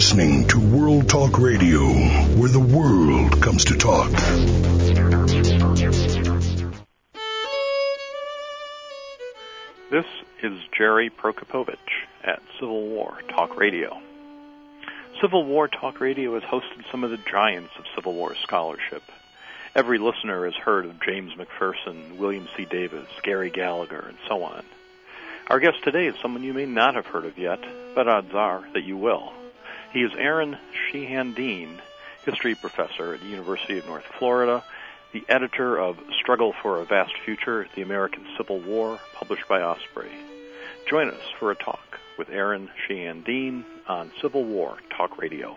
listening to World Talk Radio, where the world comes to talk. This is Jerry Prokopowicz at Civil War Talk Radio. Civil War Talk Radio has hosted some of the giants of Civil War scholarship. Every listener has heard of James McPherson, William C. Davis, Gary Gallagher, and so on. Our guest today is someone you may not have heard of yet, but odds are that you will. He is Aaron Sheehan Dean, history professor at the University of North Florida, the editor of Struggle for a Vast Future, The American Civil War, published by Osprey. Join us for a talk with Aaron Sheehan Dean on Civil War Talk Radio.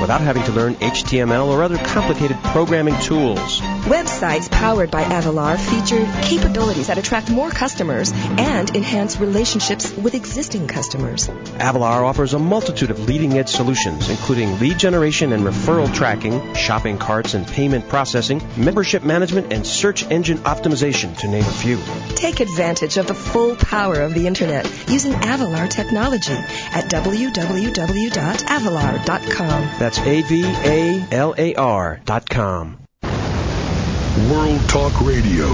without having to learn HTML or other complicated programming tools. Websites powered by Avalar feature capabilities that attract more customers and enhance relationships with existing customers. Avalar offers a multitude of leading edge solutions, including lead generation and referral tracking, shopping carts and payment processing, membership management, and search engine optimization, to name a few. Take advantage of the full power of the Internet using Avalar technology at www.avalar.com. That's A-V-A-L-A-R dot com. World Talk Radio,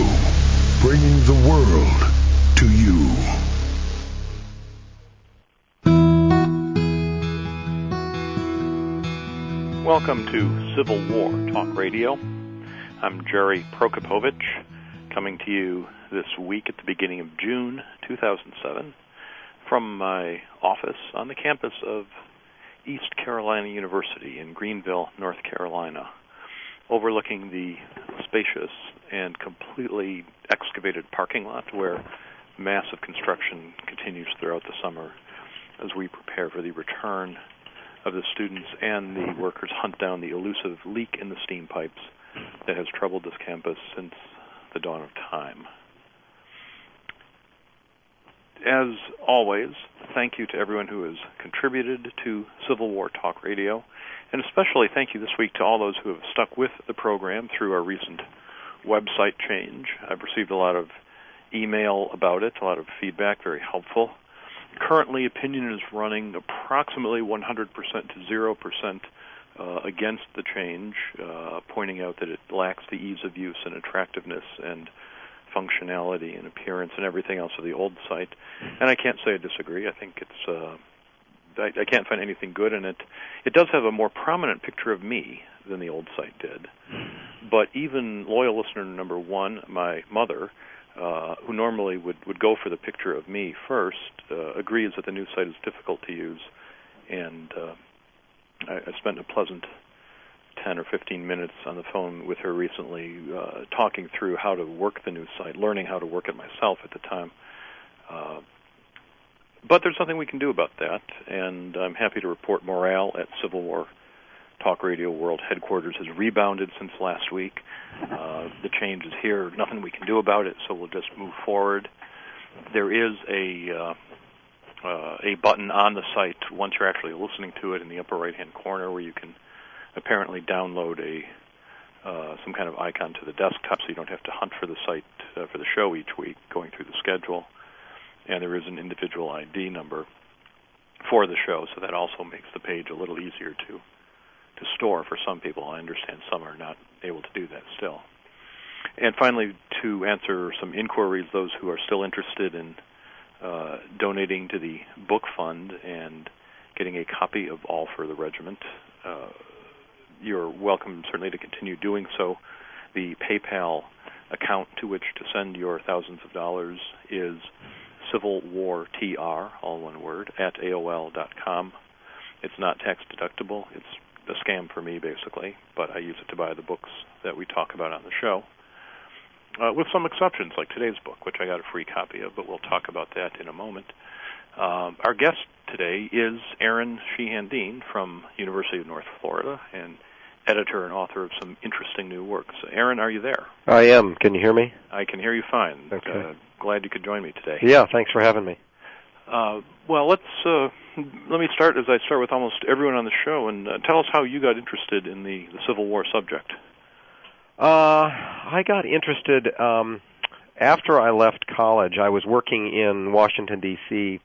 bringing the world to you. Welcome to Civil War Talk Radio. I'm Jerry Prokopowicz, coming to you this week at the beginning of June 2007 from my office on the campus of East Carolina University in Greenville, North Carolina, overlooking the spacious and completely excavated parking lot where massive construction continues throughout the summer as we prepare for the return of the students and the workers hunt down the elusive leak in the steam pipes that has troubled this campus since the dawn of time. As always, thank you to everyone who has contributed to Civil War Talk Radio, and especially thank you this week to all those who have stuck with the program through our recent website change. I've received a lot of email about it, a lot of feedback, very helpful. Currently, opinion is running approximately 100% to 0% uh, against the change, uh, pointing out that it lacks the ease of use and attractiveness and functionality and appearance and everything else of the old site. And I can't say I disagree. I think it's uh, I, I can't find anything good in it. It does have a more prominent picture of me than the old site did. But even loyal listener number one, my mother, uh, who normally would, would go for the picture of me first, uh, agrees that the new site is difficult to use, and uh, I, I spent a pleasant 10 or 15 minutes on the phone with her recently, uh, talking through how to work the new site, learning how to work it myself at the time. Uh, but there's nothing we can do about that, and I'm happy to report morale at Civil War Talk Radio World headquarters has rebounded since last week. Uh, the change is here. Nothing we can do about it, so we'll just move forward. There is a uh, uh, a button on the site once you're actually listening to it in the upper right-hand corner where you can apparently download a uh, some kind of icon to the desktop, so you don't have to hunt for the site uh, for the show each week, going through the schedule. And there is an individual ID number for the show, so that also makes the page a little easier to to store for some people. I understand some are not able to do that still. And finally, to answer some inquiries, those who are still interested in uh, donating to the book fund and getting a copy of All for the Regiment, uh, you're welcome certainly to continue doing so. The PayPal account to which to send your thousands of dollars is civilwartr, all one word, at AOL.com. It's not tax deductible. It's a scam for me, basically, but I use it to buy the books that we talk about on the show. uh, with some exceptions, like today's book, which I got a free copy of, but we'll talk about that in a moment. Um, our guest today is Aaron Sheehan Dean from University of North Florida and editor and author of some interesting new works. Aaron, are you there? I am. Can you hear me? I can hear you fine. Okay. Uh, glad you could join me today. Yeah, thanks for having me. Uh, well, let's uh, let me start as I start with almost everyone on the show, and uh, tell us how you got interested in the, the Civil War subject. Uh, I got interested um, after I left college. I was working in Washington D.C.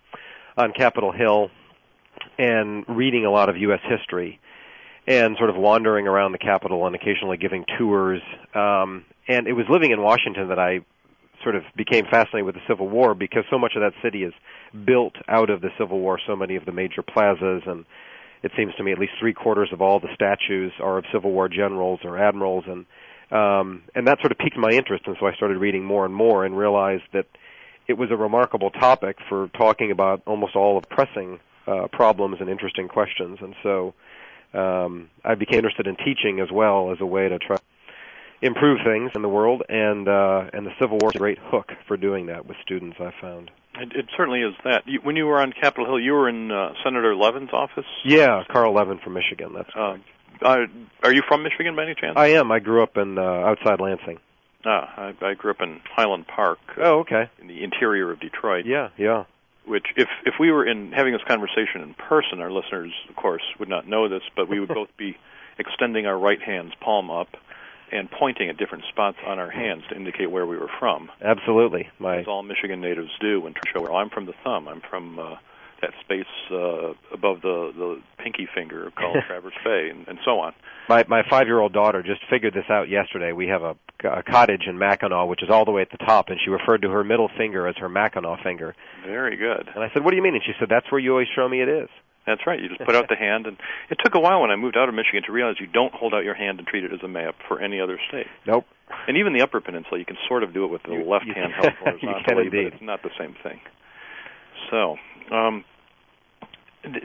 on Capitol Hill and reading a lot of U.S. history and sort of wandering around the Capitol and occasionally giving tours. Um, and it was living in Washington that I sort of became fascinated with the Civil War because so much of that city is built out of the Civil War. So many of the major plazas and it seems to me at least three quarters of all the statues are of Civil War generals or admirals, and um, and that sort of piqued my interest, and so I started reading more and more, and realized that it was a remarkable topic for talking about almost all of pressing uh, problems and interesting questions, and so um, I became interested in teaching as well as a way to try improve things in the world, and uh, and the Civil War is a great hook for doing that with students. I found. It, it certainly is that. You, when you were on Capitol Hill, you were in uh, Senator Levin's office. Yeah, Carl Levin from Michigan. That's uh, uh, are you from Michigan by any chance? I am. I grew up in uh, outside Lansing. Ah, I, I grew up in Highland Park. Uh, oh, okay. In the interior of Detroit. Yeah, yeah. Which, if if we were in having this conversation in person, our listeners, of course, would not know this, but we would both be extending our right hands palm up and pointing at different spots on our hands to indicate where we were from. Absolutely, my as all Michigan natives do. And show, well, I'm from the thumb. I'm from uh, that space uh, above the the pinky finger called Traverse Bay, and, and so on. My my five year old daughter just figured this out yesterday. We have a, a cottage in Mackinac, which is all the way at the top, and she referred to her middle finger as her Mackinac finger. Very good. And I said, "What do you mean?" And she said, "That's where you always show me it is." That's right. You just put out the hand, and it took a while when I moved out of Michigan to realize you don't hold out your hand and treat it as a map for any other state. Nope. And even the Upper Peninsula, you can sort of do it with the you, left you hand held horizontally, but it's not the same thing. So, um,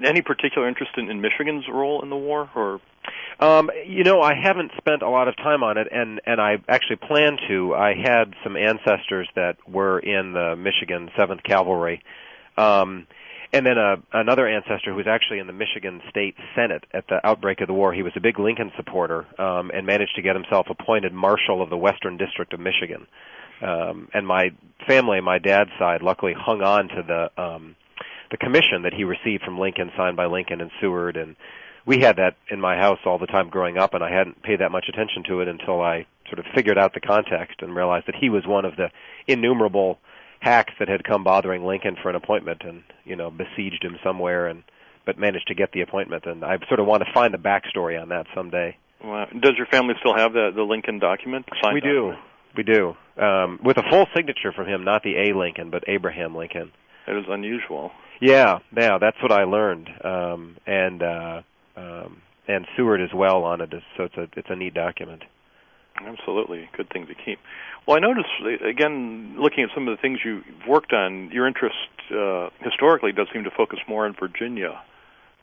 any particular interest in, in Michigan's role in the war, or? Um, you know, I haven't spent a lot of time on it, and and I actually plan to. I had some ancestors that were in the Michigan Seventh Cavalry. Um, and then a, another ancestor who was actually in the Michigan State Senate at the outbreak of the war. He was a big Lincoln supporter um, and managed to get himself appointed marshal of the Western District of Michigan. Um, and my family, my dad's side, luckily hung on to the um, the commission that he received from Lincoln, signed by Lincoln and Seward, and we had that in my house all the time growing up, and I hadn't paid that much attention to it until I sort of figured out the context and realized that he was one of the innumerable hacks that had come bothering Lincoln for an appointment and you know besieged him somewhere and but managed to get the appointment and I sort of want to find the backstory on that someday. Well, does your family still have the the Lincoln document? we do. Document? We do. Um with a full signature from him, not the A Lincoln, but Abraham Lincoln. It is unusual. Yeah, yeah, that's what I learned. Um and uh um and Seward as well on it, so it's a it's a neat document. Absolutely, good thing to keep. Well, I noticed again, looking at some of the things you've worked on, your interest uh, historically does seem to focus more on Virginia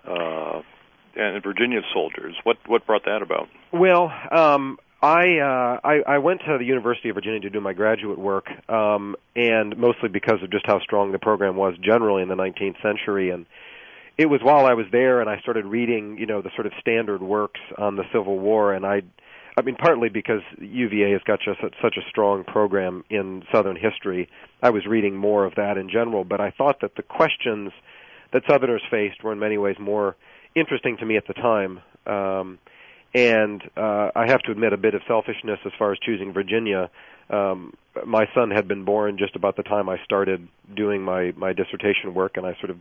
uh, and Virginia soldiers. What what brought that about? Well, um, I, uh, I I went to the University of Virginia to do my graduate work, um, and mostly because of just how strong the program was generally in the 19th century and it was while I was there and I started reading, you know, the sort of standard works on the Civil War and I I mean, partly because UVA has got just such a strong program in Southern history. I was reading more of that in general, but I thought that the questions that Southerners faced were in many ways more interesting to me at the time. Um, and uh, I have to admit a bit of selfishness as far as choosing Virginia. Um, my son had been born just about the time I started doing my my dissertation work, and I sort of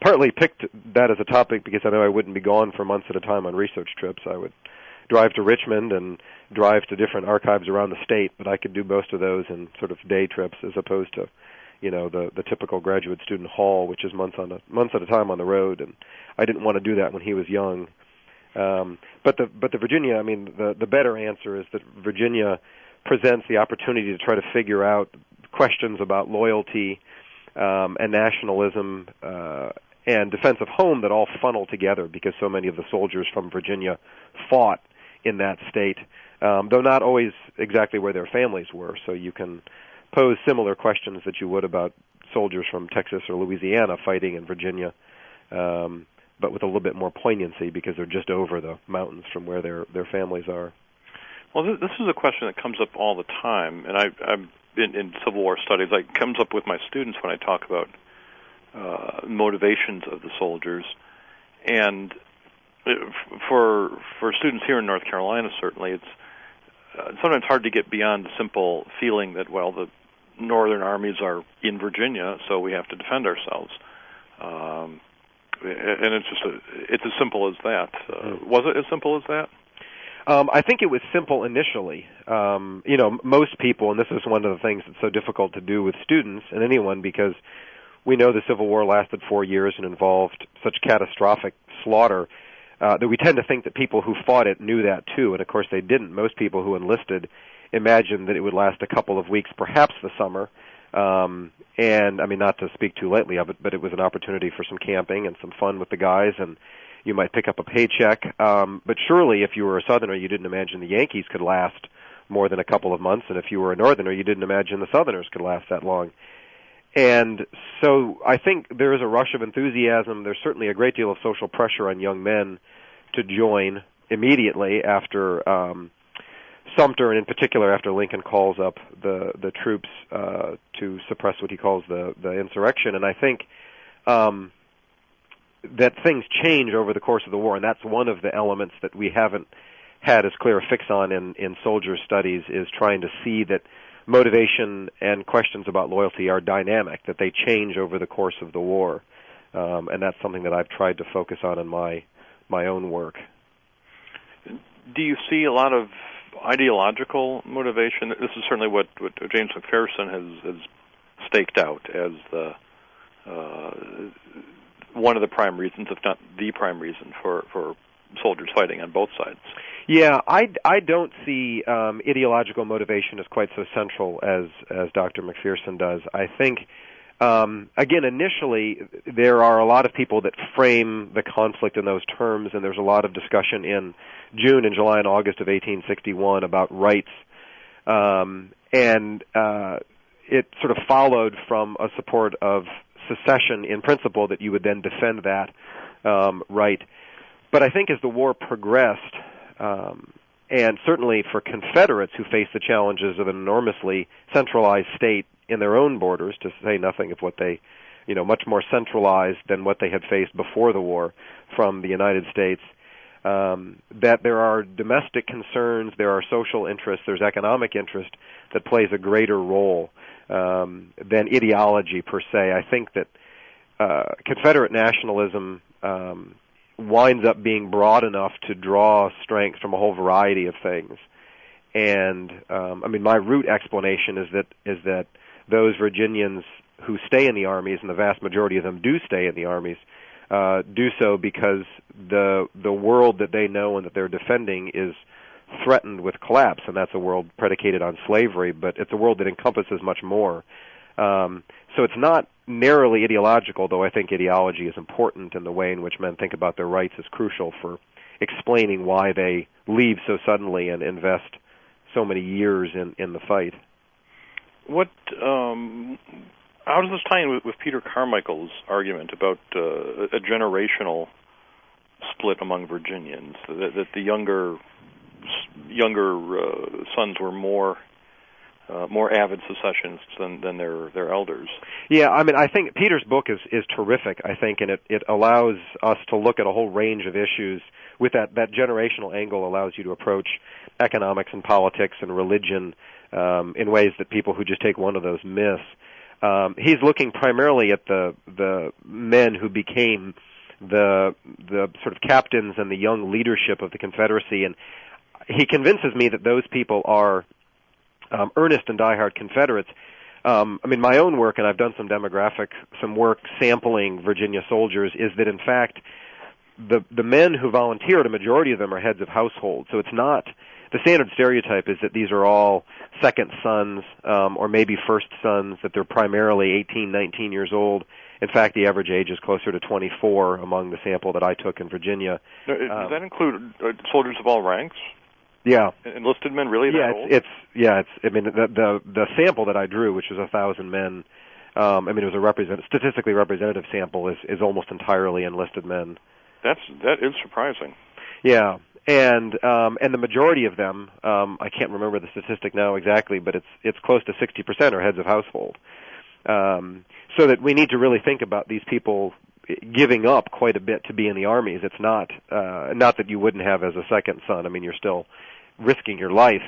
partly picked that as a topic because I know I wouldn't be gone for months at a time on research trips. I would drive to Richmond and drive to different archives around the state, but I could do most of those in sort of day trips as opposed to, you know, the the typical graduate student haul, which is months on a months at a time on the road, and I didn't want to do that when he was young. Um, but the but the Virginia, I mean, the the better answer is that Virginia presents the opportunity to try to figure out questions about loyalty um, and nationalism uh, and defense of home that all funnel together because so many of the soldiers from Virginia fought in that state, um, though not always exactly where their families were. So you can pose similar questions that you would about soldiers from Texas or Louisiana fighting in Virginia, um, but with a little bit more poignancy because they're just over the mountains from where their their families are. Well, this is a question that comes up all the time, and I, I'm in, in Civil War studies. It comes up with my students when I talk about uh, motivations of the soldiers, and uh, for for students here in North Carolina, certainly it's uh, sometimes hard to get beyond the simple feeling that well the northern armies are in Virginia, so we have to defend ourselves. Um, and it's just a, it's as simple as that. Uh, hmm. was it as simple as that? Um, I think it was simple initially. Um, you know, most people, and this is one of the things that's so difficult to do with students and anyone because we know the Civil War lasted four years and involved such catastrophic slaughter uh, that we tend to think that people who fought it knew that too, and of course they didn't. Most people who enlisted imagined that it would last a couple of weeks, perhaps the summer. Um, and I mean, not to speak too lightly of it, but it was an opportunity for some camping and some fun with the guys, and you might pick up a paycheck. Um, but surely, if you were a Southerner, you didn't imagine the Yankees could last more than a couple of months, and if you were a Northerner, you didn't imagine the Southerners could last that long. And so I think there is a rush of enthusiasm. There's certainly a great deal of social pressure on young men to join immediately after um, Sumter, and in particular after Lincoln calls up the the troops uh, to suppress what he calls the the insurrection. And I think um, that things change over the course of the war, and that's one of the elements that we haven't had as clear a fix on in in soldier studies is trying to see that motivation and questions about loyalty are dynamic, that they change over the course of the war. Um, and that's something that I've tried to focus on in my my own work. Do you see a lot of ideological motivation? This is certainly what, what James McPherson has, has staked out as the uh, one of the prime reasons, if not the prime reason, for for soldiers fighting on both sides. Yeah, I, I don't see um, ideological motivation as quite so central as as Dr. McPherson does. I think um, again, initially, there are a lot of people that frame the conflict in those terms, and there's a lot of discussion in June and July and August of 1861 about rights. Um, and uh, it sort of followed from a support of secession in principle that you would then defend that um, right. But I think as the war progressed, um, and certainly for Confederates who faced the challenges of an enormously centralized state in their own borders, to say nothing of what they, you know, much more centralized than what they had faced before the war from the United States. Um, that there are domestic concerns, there are social interests, there's economic interest that plays a greater role um, than ideology per se. I think that uh, Confederate nationalism um, winds up being broad enough to draw strength from a whole variety of things. And um, I mean, my root explanation is that is that those Virginians who stay in the armies, and the vast majority of them do stay in the armies, uh, do so because the the world that they know and that they're defending is threatened with collapse, and that's a world predicated on slavery, but it's a world that encompasses much more. Um, so it's not narrowly ideological, though I think ideology is important, and the way in which men think about their rights is crucial for explaining why they leave so suddenly and invest so many years in in the fight. What? Um, how does this tie in with, with Peter Carmichael's argument about uh, a generational split among Virginians? That, that the younger younger uh, sons were more uh, more avid secessionists than, than their their elders. Yeah, I mean, I think Peter's book is is terrific. I think, and it it allows us to look at a whole range of issues with that that generational angle. Allows you to approach economics and politics and religion um, in ways that people who just take one of those miss. Um, he's looking primarily at the the men who became the the sort of captains and the young leadership of the Confederacy, and he convinces me that those people are um, earnest and diehard Confederates. Um, I mean, my own work, and I've done some demographic, some work sampling Virginia soldiers, is that in fact, the the men who volunteered, a majority of them are heads of households. So it's not the standard stereotype is that these are all second sons um, or maybe first sons, that they're primarily 18, 19 years old. In fact, the average age is closer to 24 among the sample that I took in Virginia. Does um, that include uh, soldiers of all ranks? Yeah. Enlisted men really yeah, it's, it's yeah, it's. I mean, the the the sample that I drew, which was a thousand men, um, I mean, it was a represent statistically representative sample, is is almost entirely enlisted men. That's that is surprising. Yeah, and um, and the majority of them, um, I can't remember the statistic now exactly, but it's it's close to sixty percent are heads of household. Um, so that we need to really think about these people giving up quite a bit to be in the armies. It's not uh, not that you wouldn't have as a second son. I mean, you're still risking your life,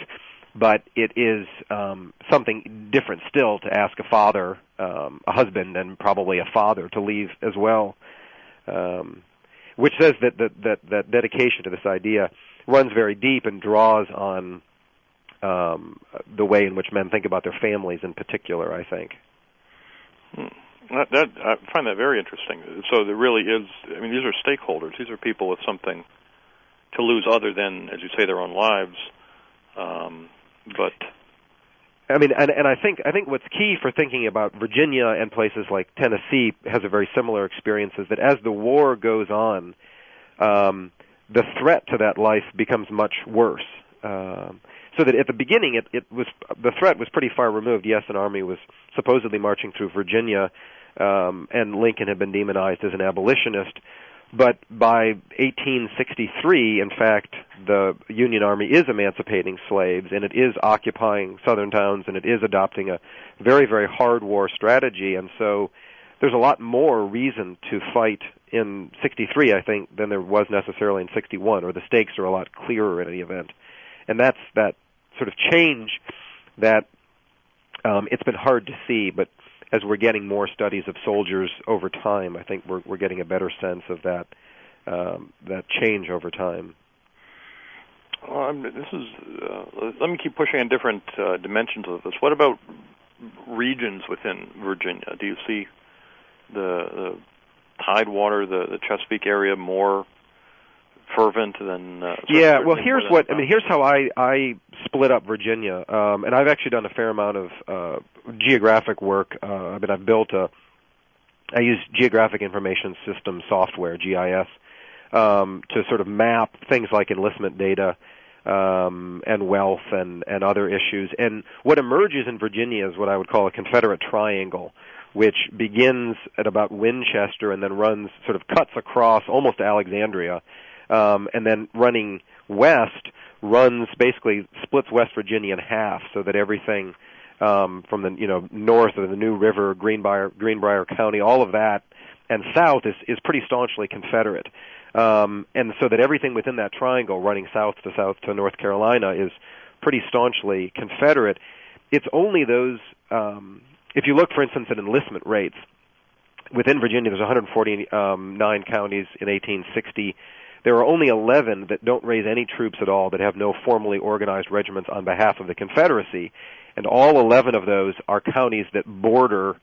but it is um, something different still to ask a father, um, a husband, and probably a father to leave as well. Um, which says that, that that that dedication to this idea runs very deep and draws on um, the way in which men think about their families in particular. I think. Hmm. That, that I find that very interesting. So there really is. I mean, these are stakeholders. These are people with something to lose other than, as you say, their own lives. Um, but I mean, and and I think I think what's key for thinking about Virginia and places like Tennessee has a very similar experience is that as the war goes on, um, the threat to that life becomes much worse. Um, so that at the beginning, it, it was the threat was pretty far removed. Yes, an army was supposedly marching through Virginia, um, and Lincoln had been demonized as an abolitionist. But by 1863, in fact, the Union Army is emancipating slaves and it is occupying southern towns and it is adopting a very, very hard war strategy. And so there's a lot more reason to fight in 63, I think, than there was necessarily in 61, or the stakes are a lot clearer in any event. And that's that sort of change that um, it's been hard to see, but as we're getting more studies of soldiers over time, I think we're we're getting a better sense of that um, that change over time. Well, this is. Uh, let me keep pushing on different uh, dimensions of this. What about regions within Virginia? Do you see the, the Tidewater, the, the Chesapeake area, more fervent than? Uh, yeah. Well, here's what I mean. Here's how I I split up Virginia, um, and I've actually done a fair amount of uh, geographic work. Uh, I mean, I've built a. I use geographic information system software (GIS) um, to sort of map things like enlistment data um, and wealth and and other issues. And what emerges in Virginia is what I would call a Confederate triangle, which begins at about Winchester and then runs sort of cuts across almost Alexandria, um, and then running west runs basically splits West Virginia in half, so that everything um, from the you know north of the New River, Greenbrier, Greenbrier County, all of that, and south is is pretty staunchly Confederate. Um, and so that everything within that triangle running south to south to North Carolina is pretty staunchly Confederate. It's only those, um, if you look, for instance, at enlistment rates, within Virginia there's 149 um, counties in 1860. There are only 11 that don't raise any troops at all, that have no formally organized regiments on behalf of the Confederacy, and all 11 of those are counties that border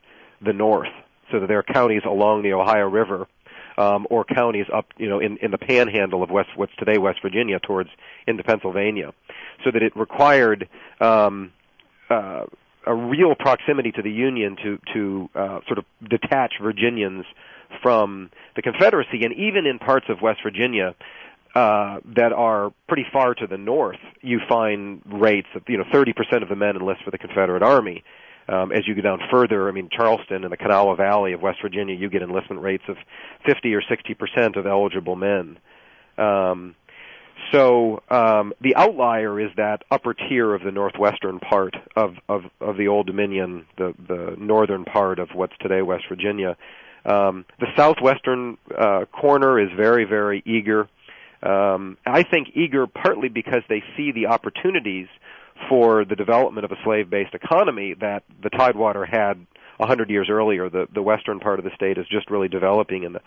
the North. So that they're counties along the Ohio River um, or counties up, you know, in, in the panhandle of West, what's today West Virginia, towards into Pennsylvania, so that it required um, uh, a real proximity to the Union to to uh, sort of detach Virginians from the Confederacy, and even in parts of West Virginia. Uh, that are pretty far to the north, you find rates of you know 30% of the men enlist for the Confederate Army, um, as you go down further, I mean, Charleston and the Kanawha Valley of West Virginia, you get enlistment rates of 50 or 60 percent of eligible men. Um, so um, the outlier is that upper tier of the northwestern part of, of, of the Old Dominion, the, the northern part of what's today West Virginia. Um, the southwestern uh, corner is very, very eager. Um, I think eager partly because they see the opportunities for the development of a slave-based economy that the Tidewater had a hundred years earlier. The the western part of the state is just really developing in the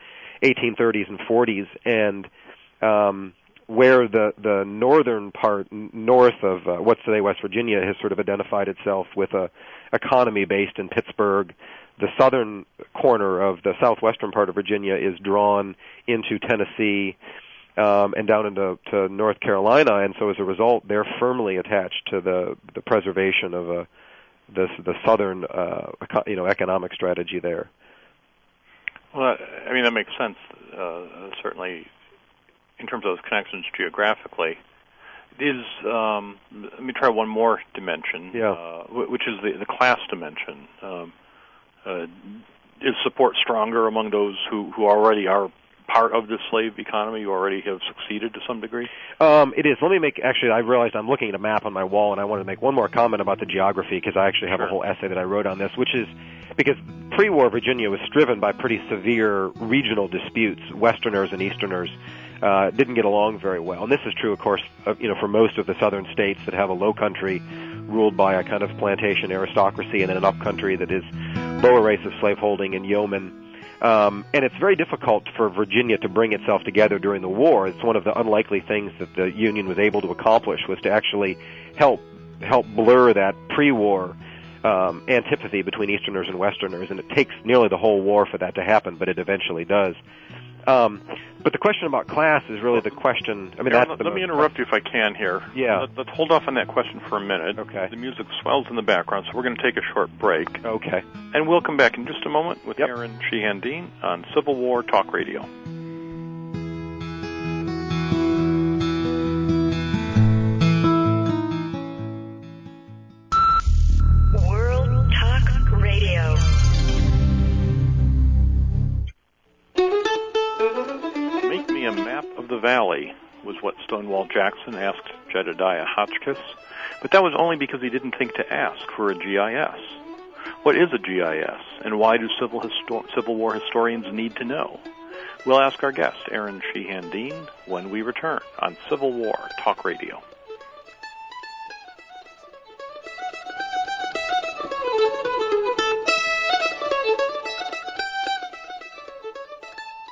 1830s and 40s, and um, where the the northern part, north of uh, what's today West Virginia, has sort of identified itself with a economy based in Pittsburgh. The southern corner of the southwestern part of Virginia is drawn into Tennessee um, and down into to North Carolina, and so as a result, they're firmly attached to the the preservation of a this the southern uh, you know economic strategy there. Well, I mean that makes sense. Uh, certainly, in terms of those connections geographically, is um, let me try one more dimension, Yeah. uh, which is the, the class dimension. Um, uh, is support stronger among those who, who already are part of the slave economy, who already have succeeded to some degree? Um, it is. Let me make. Actually, I realized I'm looking at a map on my wall, and I wanted to make one more comment about the geography because I actually have Sure. a whole essay that I wrote on this, which is because pre-war Virginia was striven by pretty severe regional disputes. Westerners and Easterners uh, didn't get along very well, and this is true, of course, you know, for most of the southern states that have a low country ruled by a kind of plantation aristocracy, and then an up country that is lower race of slaveholding and yeomen. Um, and it's very difficult for Virginia to bring itself together during the war. It's one of the unlikely things that the Union was able to accomplish was to actually help help blur that pre-war um, antipathy between Easterners and Westerners. And it takes nearly the whole war for that to happen, but it eventually does. Um, but the question about class is really the question. I mean, Aaron, that's let, let me interrupt you if I can here. Yeah. Let, let's hold off on that question for a minute. Okay. The music swells in the background, so we're going to take a short break. Okay. And we'll come back in just a moment with Yep. Aaron Sheehan Dean on Civil War Talk Radio. Jackson asked Jedediah Hotchkiss, but that was only because he didn't think to ask for a GIS. What is a GIS, and why do Civil, histo- Civil War historians need to know? We'll ask our guest, Aaron Sheehan Dean, when we return on Civil War Talk Radio.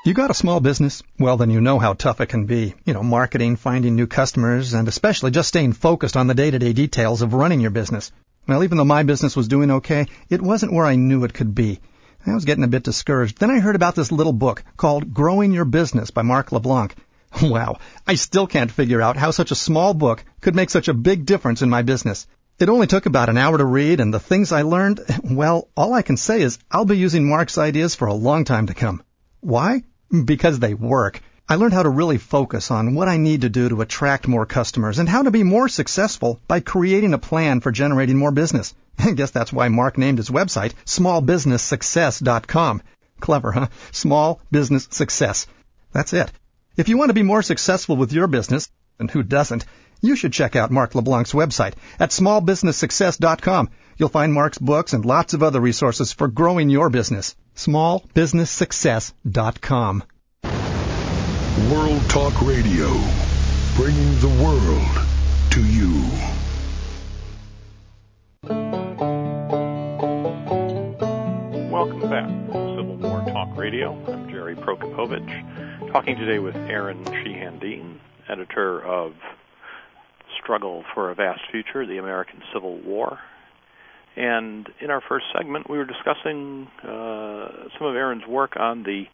You got a small business? Well, then you know how tough it can be. You know, marketing, finding new customers, and especially just staying focused on the day-to-day details of running your business. Well, even though my business was doing okay, it wasn't where I knew it could be. I was getting a bit discouraged. Then I heard about this little book called Growing Your Business by Mark LeBlanc. Wow, I still can't figure out how such a small book could make such a big difference in my business. It only took about an hour to read, and the things I learned, well, all I can say is I'll be using Mark's ideas for a long time to come. Why? Because they work. I learned how to really focus on what I need to do to attract more customers and how to be more successful by creating a plan for generating more business. I guess that's why Mark named his website smallbusinesssuccess.com. Clever, huh? Small business success. That's it. If you want to be more successful with your business, and who doesn't, you should check out Mark LeBlanc's website at smallbusinesssuccess.com. You'll find Mark's books and lots of other resources for growing your business. Smallbusinesssuccess.com. World Talk Radio, bringing the world to you. Welcome back to Civil War Talk Radio. I'm Jerry Prokopowicz, talking today with Aaron Sheehan Dean, editor of Struggle for a Vast Future, the American Civil War. And in our first segment, we were discussing uh, some of Aaron's work on the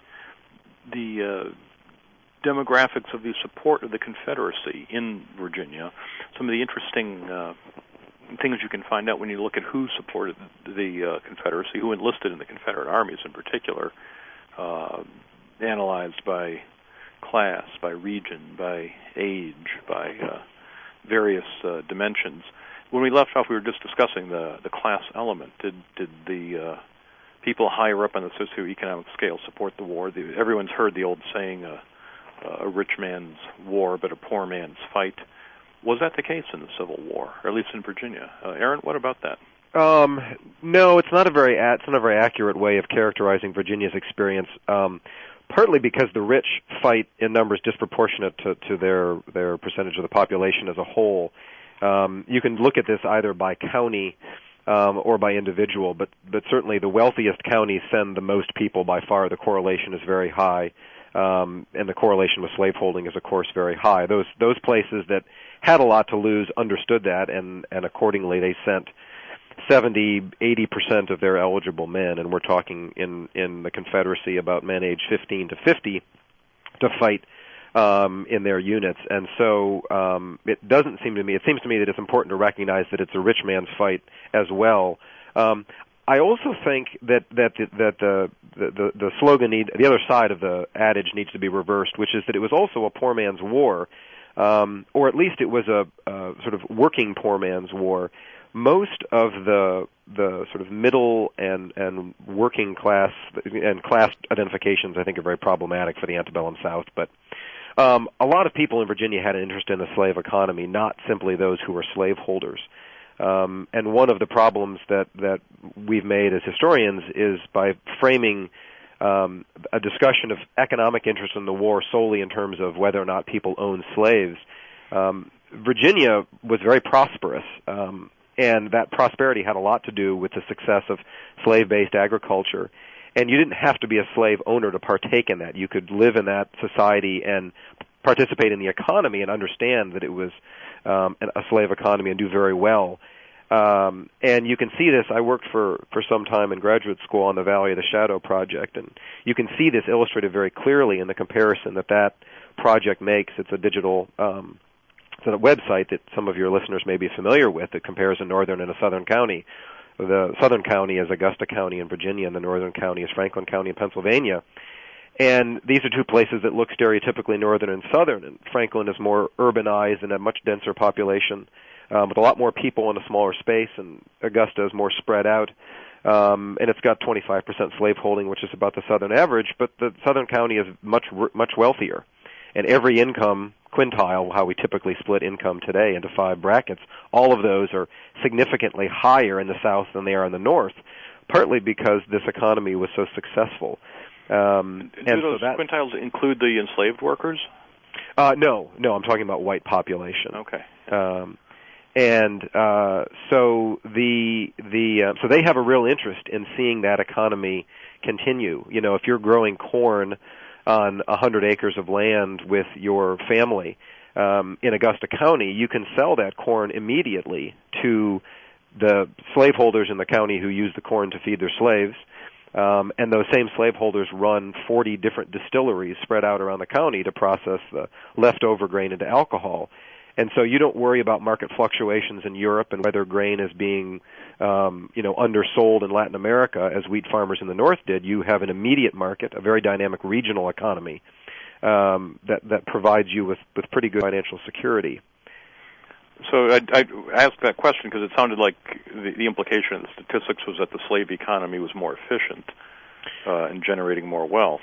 the uh, demographics of the support of the Confederacy in Virginia. Some of the interesting uh, things you can find out when you look at who supported the uh, Confederacy, who enlisted in the Confederate armies in particular, uh, analyzed by class, by region, by age, by uh, various dimensions. When we left off, we were just discussing the the class element. Did did the uh, people higher up on the socioeconomic scale support the war? The, everyone's heard the old saying, uh, uh, "A rich man's war, but a poor man's fight." Was that the case in the Civil War, or at least in Virginia? Uh, Aaron, what about that? Um, no, it's not a very it's not a very accurate way of characterizing Virginia's experience. Um, partly because the rich fight in numbers disproportionate to, to their their percentage of the population as a whole. Um, you can look at this either by county um, or by individual, but but certainly the wealthiest counties send the most people by far. The correlation is very high, um, and the correlation with slaveholding is of course very high. Those those places that had a lot to lose understood that, and and accordingly they sent 70, 80 percent of their eligible men, and we're talking in in the Confederacy about men aged 15 to 50 to fight um, in their units. And so um, it doesn't seem to me. It seems to me that it's important to recognize that it's a rich man's fight as well. Um, I also think that that the, that the, the the slogan need the other side of the adage needs to be reversed, which is that it was also a poor man's war. um, or at least it was a, a sort of working poor man's war. Most of the the sort of middle and and working class and class identifications, I think, are very problematic for the antebellum South. But um, a lot of people in Virginia had an interest in the slave economy, not simply those who were slaveholders. Um, and one of the problems that that we've made as historians is by framing um, a discussion of economic interest in the war solely in terms of whether or not people owned slaves. Um, Virginia was very prosperous, um, and that prosperity had a lot to do with the success of slave-based agriculture. And you didn't have to be a slave owner to partake in that. You could live in that society and participate in the economy and understand that it was um, a slave economy and do very well. Um, and you can see this. I worked for for some time in graduate school on the Valley of the Shadow project, and you can see this illustrated very clearly in the comparison that that project makes. It's a digital um, it's a website that some of your listeners may be familiar with that compares a northern and a southern county. The southern county is Augusta County in Virginia, and the northern county is Franklin County in Pennsylvania. And these are two places that look stereotypically northern and southern. And Franklin is more urbanized and a much denser population um, with a lot more people in a smaller space, and Augusta is more spread out. Um, and it's got 25% slaveholding, which is about the southern average. But the southern county is much much wealthier, and every income quintile, how we typically split income today into five brackets, all of those are significantly higher in the south than they are in the north. Partly because this economy was so successful. Um, Do and those so that, quintiles include the enslaved workers? uh, no, no, I'm talking about white population. Okay. Um, and uh, so the the uh, so they have a real interest in seeing that economy continue. You know, if you're growing corn on a hundred acres of land with your family um, in Augusta County, you can sell that corn immediately to the slaveholders in the county who use the corn to feed their slaves. Um, and those same slaveholders run 40 different distilleries spread out around the county to process the leftover grain into alcohol and so you don't worry about market fluctuations in Europe and whether grain is being um, you know undersold in Latin America as wheat farmers in the north did. You have an immediate market, a very dynamic regional economy um, that that provides you with with pretty good financial security. So I, I asked that question because it sounded like the, the implication of the statistics was that the slave economy was more efficient uh, in generating more wealth.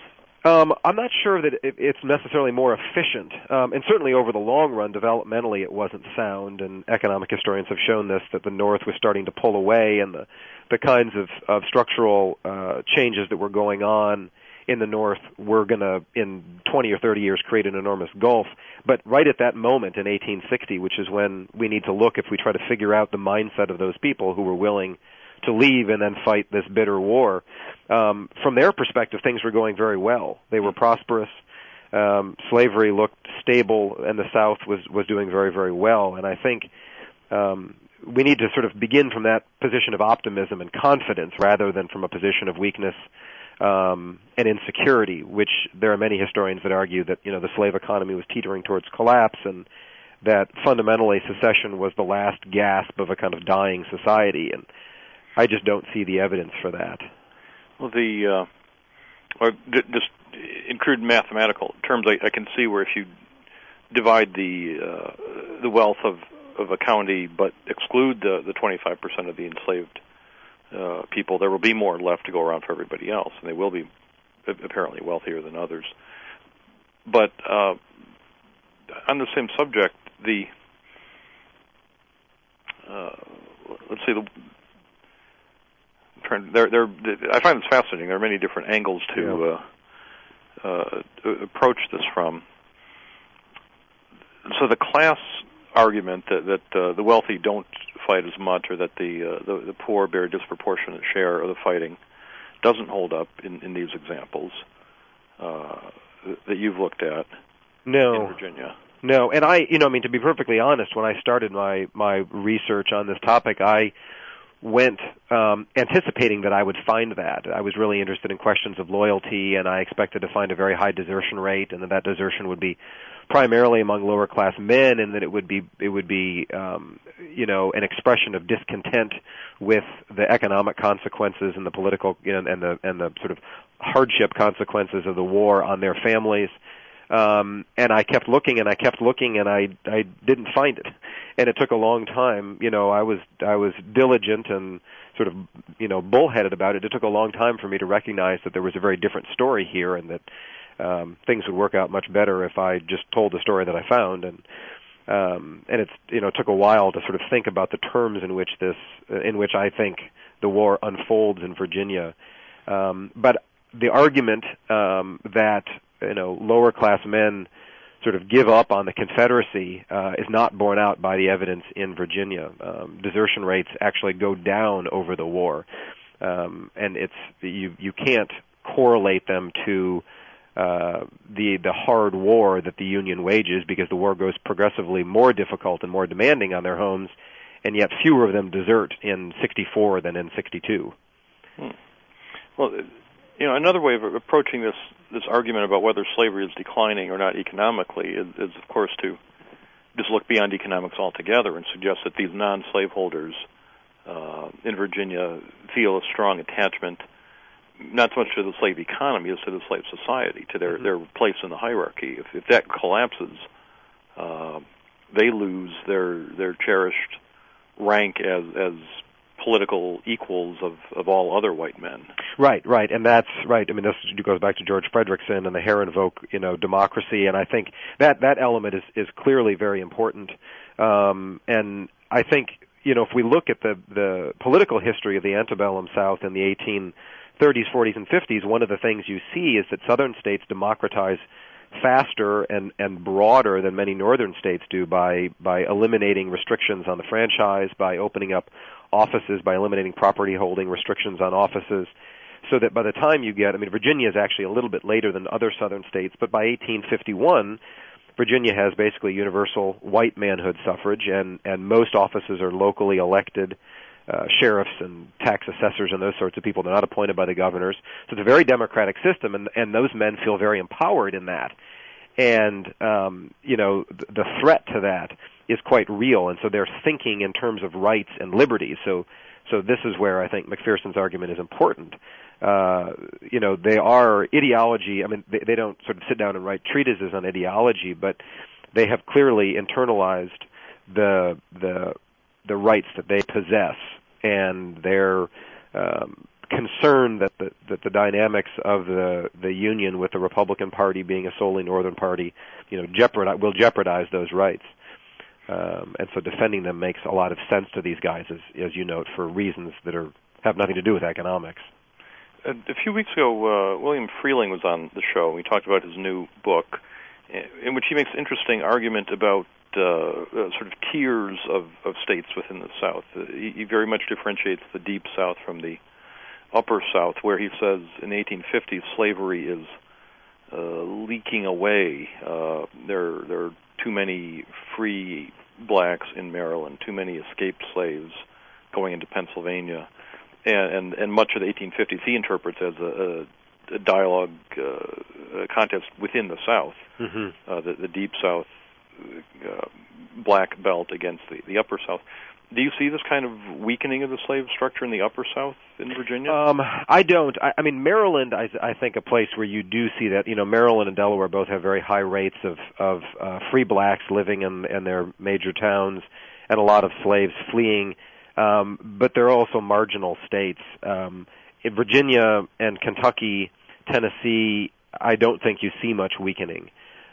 Um, I'm not sure that it, it's necessarily more efficient, um, and certainly over the long run, developmentally, it wasn't sound. And economic historians have shown this that the North was starting to pull away, and the the kinds of, of structural uh, changes that were going on in the North were going to, in 20 or 30 years, create an enormous gulf. But right at that moment in 1860, which is when we need to look if we try to figure out the mindset of those people who were willing to leave and then fight this bitter war. Um, from their perspective, things were going very well. They were prosperous. Um, slavery looked stable, and the South was was doing very very well. And I think um, we need to sort of begin from that position of optimism and confidence rather than from a position of weakness um, and insecurity. Which there are many historians that argue that you know the slave economy was teetering towards collapse and that fundamentally secession was the last gasp of a kind of dying society and I just don't see the evidence for that. Well, the uh, or just in crude mathematical terms, I, I can see where if you divide the uh, the wealth of of a county, but exclude the the 25 percent of the enslaved uh, people, there will be more left to go around for everybody else, and they will be apparently wealthier than others. But uh, on the same subject, the uh, let's say the There, there. I find this fascinating. There are many different angles to uh, uh, approach this from. So the class argument that that uh, the wealthy don't fight as much, or that the, uh, the the poor bear a disproportionate share of the fighting, doesn't hold up in, in these examples uh, that you've looked at no. in Virginia. No, and I, you know, I mean, to be perfectly honest, when I started my my research on this topic, I went um, anticipating that I would find that. I was really interested in questions of loyalty, and I expected to find a very high desertion rate, and that that desertion would be primarily among lower class men, and that it would be it would be um, you know an expression of discontent with the economic consequences and the political you know, and the and the sort of hardship consequences of the war on their families. Um, and I kept looking and I kept looking and I I didn't find it, and it took a long time. You know, I was I was diligent and sort of you know bullheaded about it. It took a long time for me to recognize that there was a very different story here and that um, things would work out much better if I just told the story that I found. And um, and it's you know it took a while to sort of think about the terms in which this in which I think the war unfolds in Virginia. Um, but the argument um, that you know lower class men sort of give up on the Confederacy uh, is not borne out by the evidence in Virginia. Um, desertion rates actually go down over the war, um, and it's you you can't correlate them to uh, the the hard war that the Union wages because the war goes progressively more difficult and more demanding on their homes, and yet fewer of them desert in '64 than in '62. Hmm. Well, you know, another way of approaching this this argument about whether slavery is declining or not economically is, is of course, to just look beyond economics altogether and suggest that these non-slaveholders uh, in Virginia feel a strong attachment, not so much to the slave economy as to the slave society, to their Mm-hmm. their place in the hierarchy. If, if that collapses, uh, they lose their their cherished rank as as political equals of of all other white men. Right, right, and that's right. I mean, this goes back to George Fredrickson and the Herrenvolk, you know, democracy, and I think that that element is is clearly very important. Um, and I think you know, if we look at the the political history of the antebellum South in the 1830s, 40s, and 50s, one of the things you see is that Southern states democratize faster and and broader than many northern states do by by eliminating restrictions on the franchise, by opening up offices, by eliminating property holding restrictions on offices so that by the time you get, I mean, Virginia is actually a little bit later than other southern states, but by 1851, Virginia has basically universal white manhood suffrage, and and most offices are locally elected. Uh, sheriffs and tax assessors and those sorts of people. They're not appointed by the governors. So it's a very democratic system, and and those men feel very empowered in that. And um, you know, th- the threat to that is quite real, and so they're thinking in terms of rights and liberties. So so this is where I think McPherson's argument is important. Uh, you know, they are ideology. I mean, they, they don't sort of sit down and write treatises on ideology, but they have clearly internalized the the the rights that they possess, and they're um, concerned that the that the dynamics of the the union with the Republican Party being a solely northern party, you know, jeopardize will jeopardize those rights. Um, and so defending them makes a lot of sense to these guys, as as you note, for reasons that are have nothing to do with economics. A, a few weeks ago, uh, William Freehling was on the show. We talked about his new book, in which he makes an interesting argument about uh, uh, sort of tiers of, of states within the South. Uh, he, he very much differentiates the Deep South from the Upper South, where he says in the 1850s slavery is uh, leaking away. Uh, there, there are too many free blacks in Maryland, too many escaped slaves going into Pennsylvania, and and, and much of the 1850s he interprets as a, a, a dialogue uh, a contest within the South, Mm-hmm. uh, the, the Deep South uh, black belt against the, the Upper South. Do you see this kind of weakening of the slave structure in the Upper South in Virginia? Um, I don't. I, I mean, Maryland, I, I think a place where you do see that. You know, Maryland and Delaware both have very high rates of of uh, free blacks living in in their major towns, and a lot of slaves fleeing. Um, but they're also marginal states. Um, in Virginia and Kentucky, Tennessee, I don't think you see much weakening.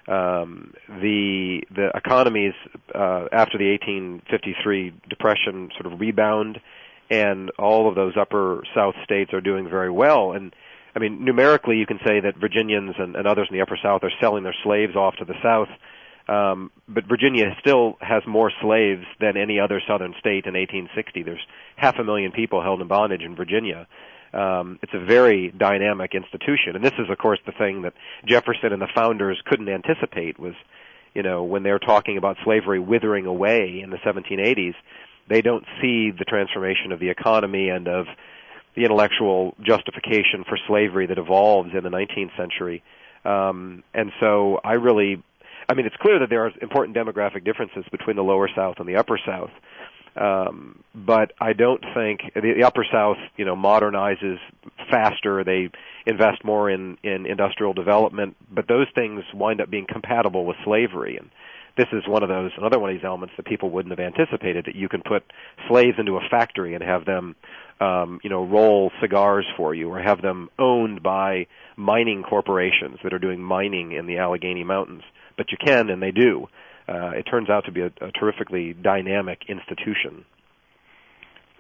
Um, the the economies uh, after the 1853 depression sort of rebound, and all of those upper South states are doing very well. And I mean, numerically, you can say that Virginians and, and others in the upper South are selling their slaves off to the South. Um, but Virginia still has more slaves than any other southern state in 1860. There's half a million people held in bondage in Virginia. Um, it's a very dynamic institution, and this is, of course, the thing that Jefferson and the founders couldn't anticipate was, you know, when they're talking about slavery withering away in the 1780s, they don't see the transformation of the economy and of the intellectual justification for slavery that evolves in the 19th century. Um, and so I really, I mean, it's clear that there are important demographic differences between the lower South and the upper South. Um, but I don't think the, the Upper South, you know, modernizes faster. They invest more in in industrial development, but those things wind up being compatible with slavery. And this is one of those another one of these elements that people wouldn't have anticipated that you can put slaves into a factory and have them um, you know roll cigars for you or have them owned by mining corporations that are doing mining in the Allegheny Mountains. But you can and they do uh, it turns out to be a, a terrifically dynamic institution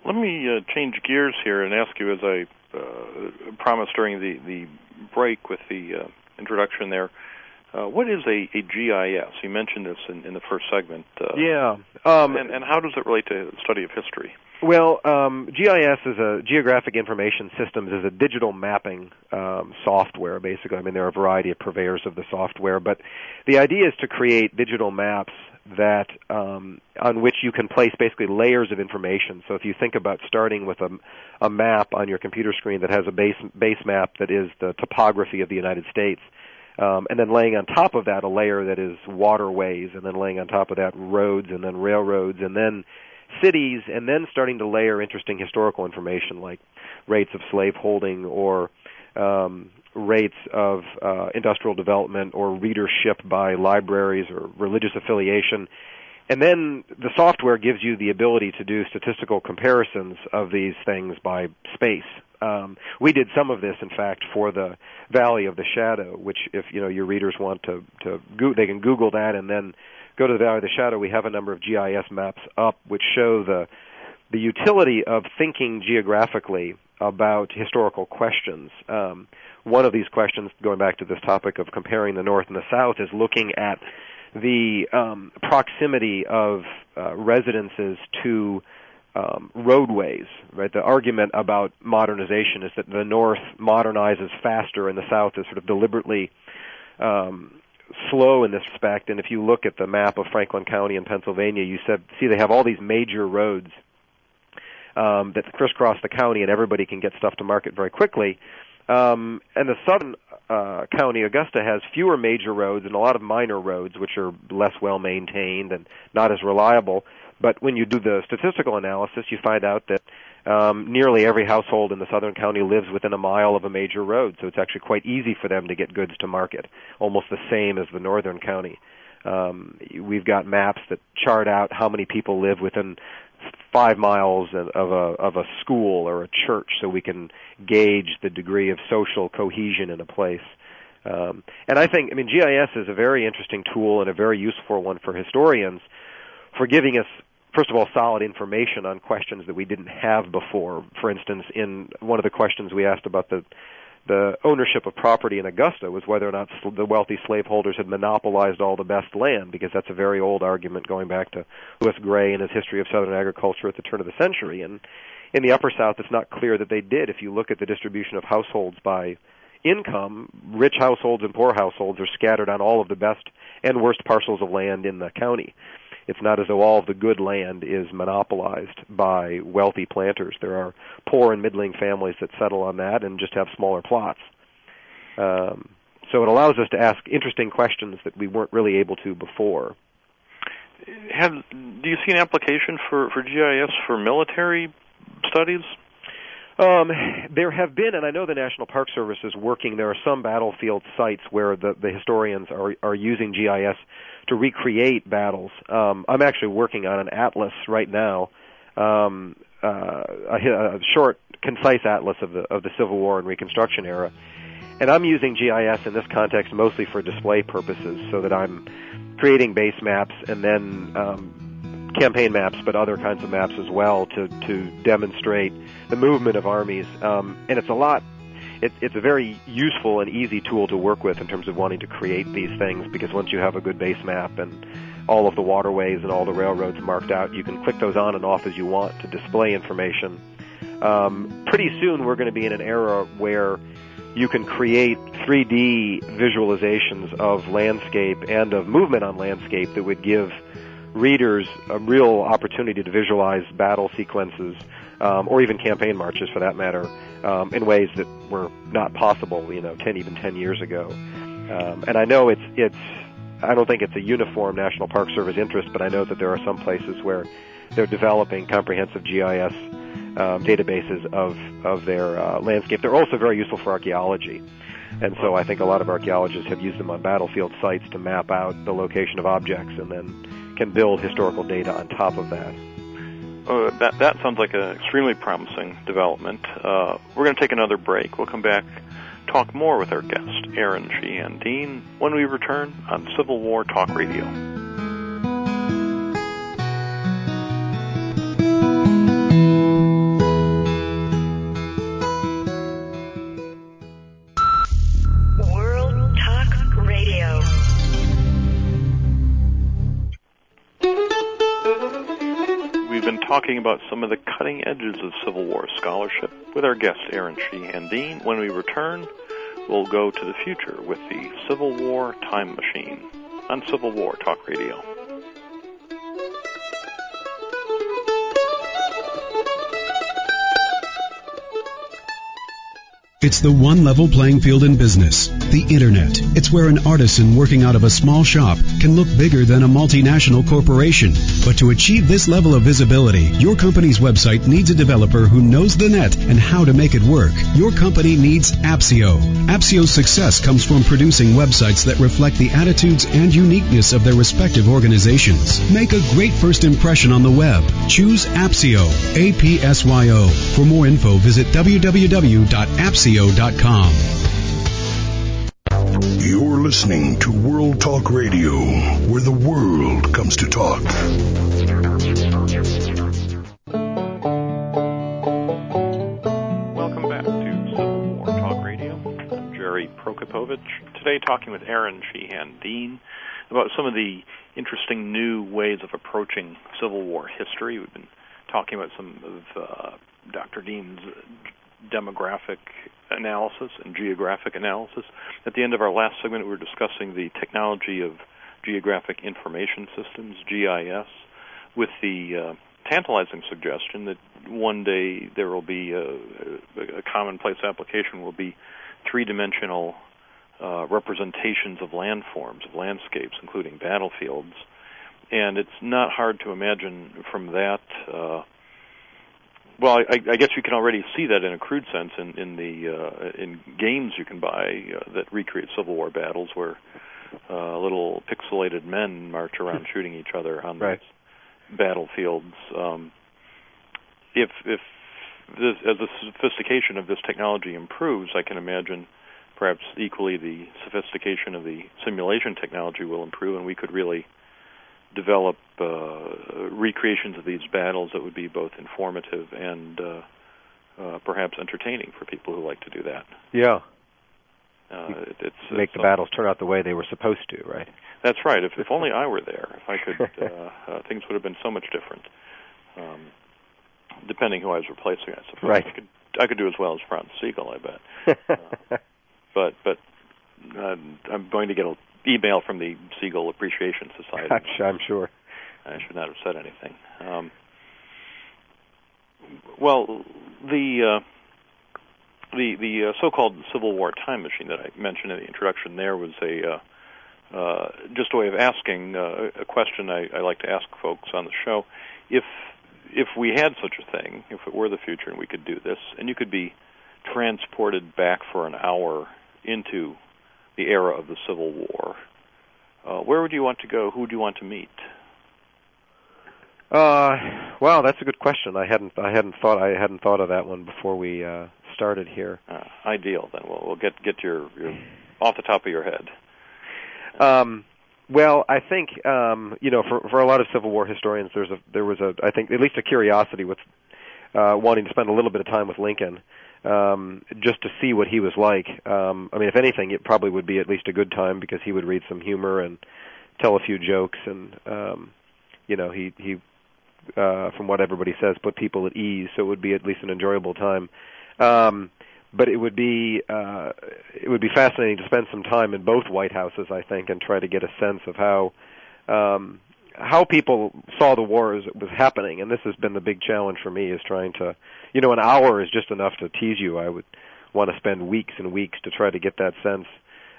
let me uh, change gears here and ask you as I uh, promised during the the break with the uh, introduction there uh, what is a, a, GIS? You mentioned this in, in the first segment. Uh, yeah. Um, and, and, how does it relate to the study of history? Well, um, GIS is a Geographic Information Systems is a digital mapping um, software. Basically, I mean there are a variety of purveyors of the software, but the idea is to create digital maps that um, on which you can place basically layers of information. So if you think about starting with a, a map on your computer screen that has a base base map that is the topography of the United States um, and then laying on top of that a layer that is waterways, and then laying on top of that roads, and then railroads, and then cities, and then starting to layer interesting historical information like rates of slaveholding or um, rates of uh, industrial development or readership by libraries or religious affiliation. And then the software gives you the ability to do statistical comparisons of these things by space. Um, we did some of this, in fact, for the Valley of the Shadow, which, if you know your readers want to, to go- they can Google that and then go to the Valley of the Shadow. We have a number of GIS maps up which show the the utility of thinking geographically about historical questions. Um, one of these questions, going back to this topic of comparing the North and the South, is looking at the um, proximity of uh, residences to um, roadways. Right, the argument about modernization is that the North modernizes faster, and the South is sort of deliberately um, slow in this respect. And if you look at the map of Franklin County in Pennsylvania, you see they have all these major roads um, that crisscross the county, and everybody can get stuff to market very quickly. Um, and the southern uh, county, Augusta, has fewer major roads and a lot of minor roads, which are less well maintained and not as reliable. But when you do the statistical analysis, you find out that um, nearly every household in the southern county lives within a mile of a major road, so it's actually quite easy for them to get goods to market, almost the same as the northern county. Um, we've got maps that chart out how many people live within five miles of a of a school or a church, so we can gauge the degree of social cohesion in a place. Um, and I think, I mean, GIS is a very interesting tool and a very useful one for historians for giving us first of all, solid information on questions that we didn't have before. For instance, in one of the questions we asked about the the ownership of property in Augusta was whether or not the wealthy slaveholders had monopolized all the best land, because that's a very old argument going back to Lewis Gray and his history of Southern agriculture at the turn of the century. And in the Upper South, it's not clear that they did. If you look at the distribution of households by income, rich households and poor households are scattered on all of the best and worst parcels of land in the county. It's not as though all of the good land is monopolized by wealthy planters. There are poor and middling families that settle on that and just have smaller plots. Um, so it allows us to ask interesting questions that we weren't really able to before. Have, do you see an application for, for GIS for military studies? Um, there have been, and I know the National Park Service is working. There are some battlefield sites where the, the historians are are using GIS to recreate battles. Um, I'm actually working on an atlas right now, um, uh, a, a short, concise atlas of the of the Civil War and Reconstruction era, and I'm using GIS in this context mostly for display purposes, so that I'm creating base maps and then um, campaign maps, but other kinds of maps as well to to demonstrate the movement of armies. Um, and it's a lot. It, it's a very useful and easy tool to work with in terms of wanting to create these things because once you have a good base map and all of the waterways and all the railroads marked out, you can click those on and off as you want to display information. Um, pretty soon, we're going to be in an era where you can create 3D visualizations of landscape and of movement on landscape that would give readers a real opportunity to visualize battle sequences um, or even campaign marches for that matter um, in ways that were not possible, you know, 10 even 10 years ago. Um, and I know it's it's I don't think it's a uniform National Park Service interest, but I know that there are some places where they're developing comprehensive GIS um, databases of of their uh, landscape. They're also very useful for archaeology. And so I think a lot of archaeologists have used them on battlefield sites to map out the location of objects and then can build historical data on top of that. Uh, that that sounds like an extremely promising development. Uh, we're going to take another break. We'll come back, talk more with our guest, Aaron Sheehan Dean, when we return on Civil War Talk Radio. Talking about some of the cutting edges of Civil War scholarship with our guest, Aaron Sheehan Dean. When we return, we'll go to the future with the Civil War Time Machine on Civil War Talk Radio. It's the one level playing field in business. The Internet. It's where an artisan working out of a small shop can look bigger than a multinational corporation. But to achieve this level of visibility, your company's website needs a developer who knows the net and how to make it work. Your company needs Apsyo. Apsyo's success comes from producing websites that reflect the attitudes and uniqueness of their respective organizations. Make a great first impression on the web. Choose Apsyo. A-P-S-Y-O. For more info, visit www.apsyo.com. You're listening to World Talk Radio, where the world comes to talk. Welcome back to Civil War Talk Radio. I'm Jerry Prokopowicz. Today, talking with Aaron Sheehan Dean about some of the interesting new ways of approaching Civil War history. We've been talking about some of uh, Dr. Dean's demographic analysis and geographic analysis. At the end of our last segment, we were discussing the technology of geographic information systems, GIS, with the uh, tantalizing suggestion that one day there will be a, a, commonplace application will be three-dimensional uh, representations of landforms, of landscapes, including battlefields. And it's not hard to imagine from that. Uh, well, I, I guess you can already see that in a crude sense in, in the uh, in games you can buy uh, that recreate Civil War battles, where uh, little pixelated men march around shooting each other on Right. these battlefields. Um, if if this, as the sophistication of this technology improves, I can imagine perhaps equally the sophistication of the simulation technology will improve, and we could really develop uh, recreations of these battles that would be both informative and uh, uh, perhaps entertaining for people who like to do that. Yeah, Uh, it, it's make it's the battles turn out the way they were supposed to, right? That's right. If, if only I were there, if I could, uh, uh, things would have been so much different. Um, depending who I was replacing, I suppose. Right. I could, I could do as well as Franz Sigel, I bet. Uh, but but uh, I'm going to get an email from the Sigel Appreciation Society. I'm, I'm sure. I should not have said anything. Um, well, the uh, the the uh, so-called Civil War time machine that I mentioned in the introduction there was a uh, uh, just a way of asking uh, a question I, I like to ask folks on the show. If if we had such a thing, if it were the future and we could do this, and you could be transported back for an hour into the era of the Civil War, uh, where would you want to go? Who would you want to meet? Uh, wow, that's a good question. I hadn't I hadn't thought I hadn't thought of that one before we uh, started here. Uh, ideal. Then we'll, we'll get get your, your off the top of your head. Um, well, I think um, you know, for for a lot of Civil War historians, there's a there was a I think at least a curiosity with uh, wanting to spend a little bit of time with Lincoln, um, just to see what he was like. Um, I mean, if anything, it probably would be at least a good time because he would read some humor and tell a few jokes, and um, you know, he he uh, from what everybody says, put people at ease. So it would be at least an enjoyable time. Um, but it would be uh, it would be fascinating to spend some time in both White Houses, I think, and try to get a sense of how um, how people saw the war as it was happening. And this has been the big challenge for me is trying to, you know, an hour is just enough to tease you. I would want to spend weeks and weeks to try to get that sense.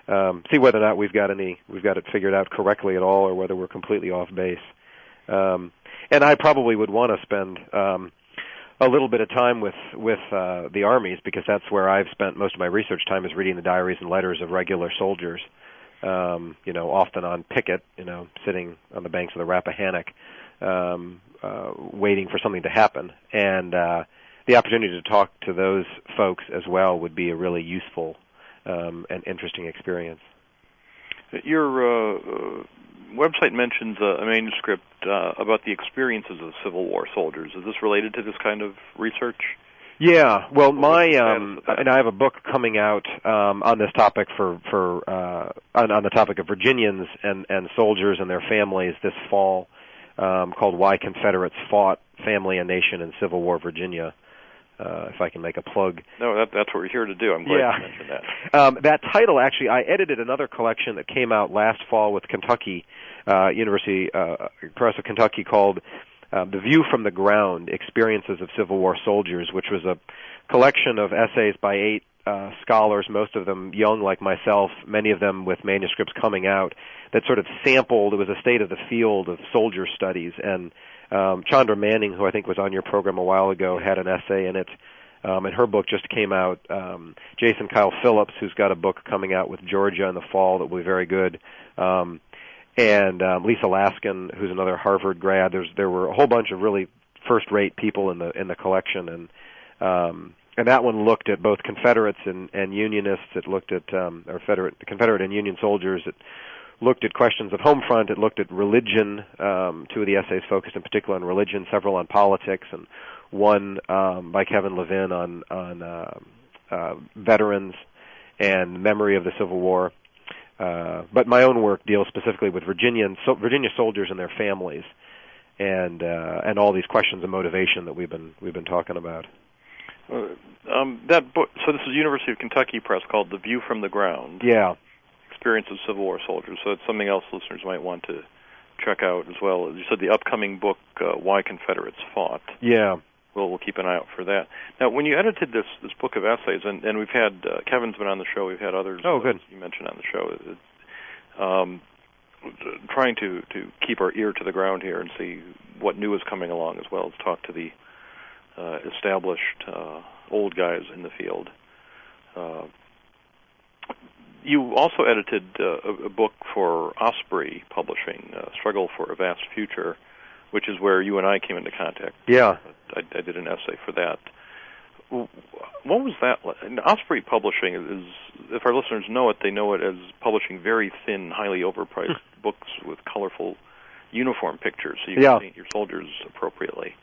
Um, see whether or not we've got any we've got it figured out correctly at all, or whether we're completely off base. Um, and I probably would want to spend um, a little bit of time with with uh, the armies because that's where I've spent most of my research time is reading the diaries and letters of regular soldiers. Um, you know, often on picket, you know, sitting on the banks of the Rappahannock, um, uh, waiting for something to happen, and uh, the opportunity to talk to those folks as well would be a really useful um, and interesting experience. Your uh, website mentions a, a manuscript uh, about the experiences of Civil War soldiers. Is this related to this kind of research? Yeah, well, my um, and I have a book coming out um, on this topic for for uh, on, on the topic of Virginians and and soldiers and their families this fall, um, called "Why Confederates Fought: Family and Nation in Civil War Virginia." Uh, if I can make a plug. No, that, that's what we're here to do. I'm glad yeah. you mentioned that. Um, that title, actually, I edited another collection that came out last fall with Kentucky uh, University uh, Press of Kentucky called uh, "The View from the Ground: Experiences of Civil War Soldiers," which was a collection of essays by eight uh, scholars, most of them young like myself, many of them with manuscripts coming out, that sort of sampled. It was a state of the field of soldier studies and um, Chandra Manning, who I think was on your program a while ago, had an essay in it. Um, and her book just came out. Um, Jason Kyle Phillips, who's got a book coming out with Georgia in the fall that will be very good. Um, and um, Lisa Laskin, who's another Harvard grad. There's there were a whole bunch of really first-rate people in the in the collection, and um, and that one looked at both Confederates and, and Unionists. It looked at um, or Confederate Confederate and Union soldiers. It looked at questions of home front. It looked at religion. Um, two of the essays focused in particular on religion, several on politics, and one um, by Kevin Levin on on uh, uh, veterans and memory of the Civil War. Uh, but my own work deals specifically with Virginian so, Virginia soldiers and their families, and uh, and all these questions of motivation that we've been we've been talking about. Uh, um, that book. So this is University of Kentucky Press called "The View from the Ground." Yeah experience of Civil War soldiers. So it's something else listeners might want to check out as well. As you said, the upcoming book, uh, Why Confederates Fought. Yeah. We'll, we'll keep an eye out for that. Now, when you edited this this book of essays, and, and we've had uh, Kevin's been on the show, we've had others. Oh, good. Uh, you mentioned on the show. Um, trying to to keep our ear to the ground here and see what new is coming along, as well as talk to the uh, established uh, old guys in the field. Uh, you also edited uh, a, a, book for Osprey Publishing, uh, "Struggle for a Vast Future," which is where you and I came into contact. Yeah, I, I did an essay for that. What was that? Like? Osprey Publishing is, if our listeners know it, they know it as publishing very thin, highly overpriced books with colorful uniform pictures, so you yeah. can paint your soldiers appropriately.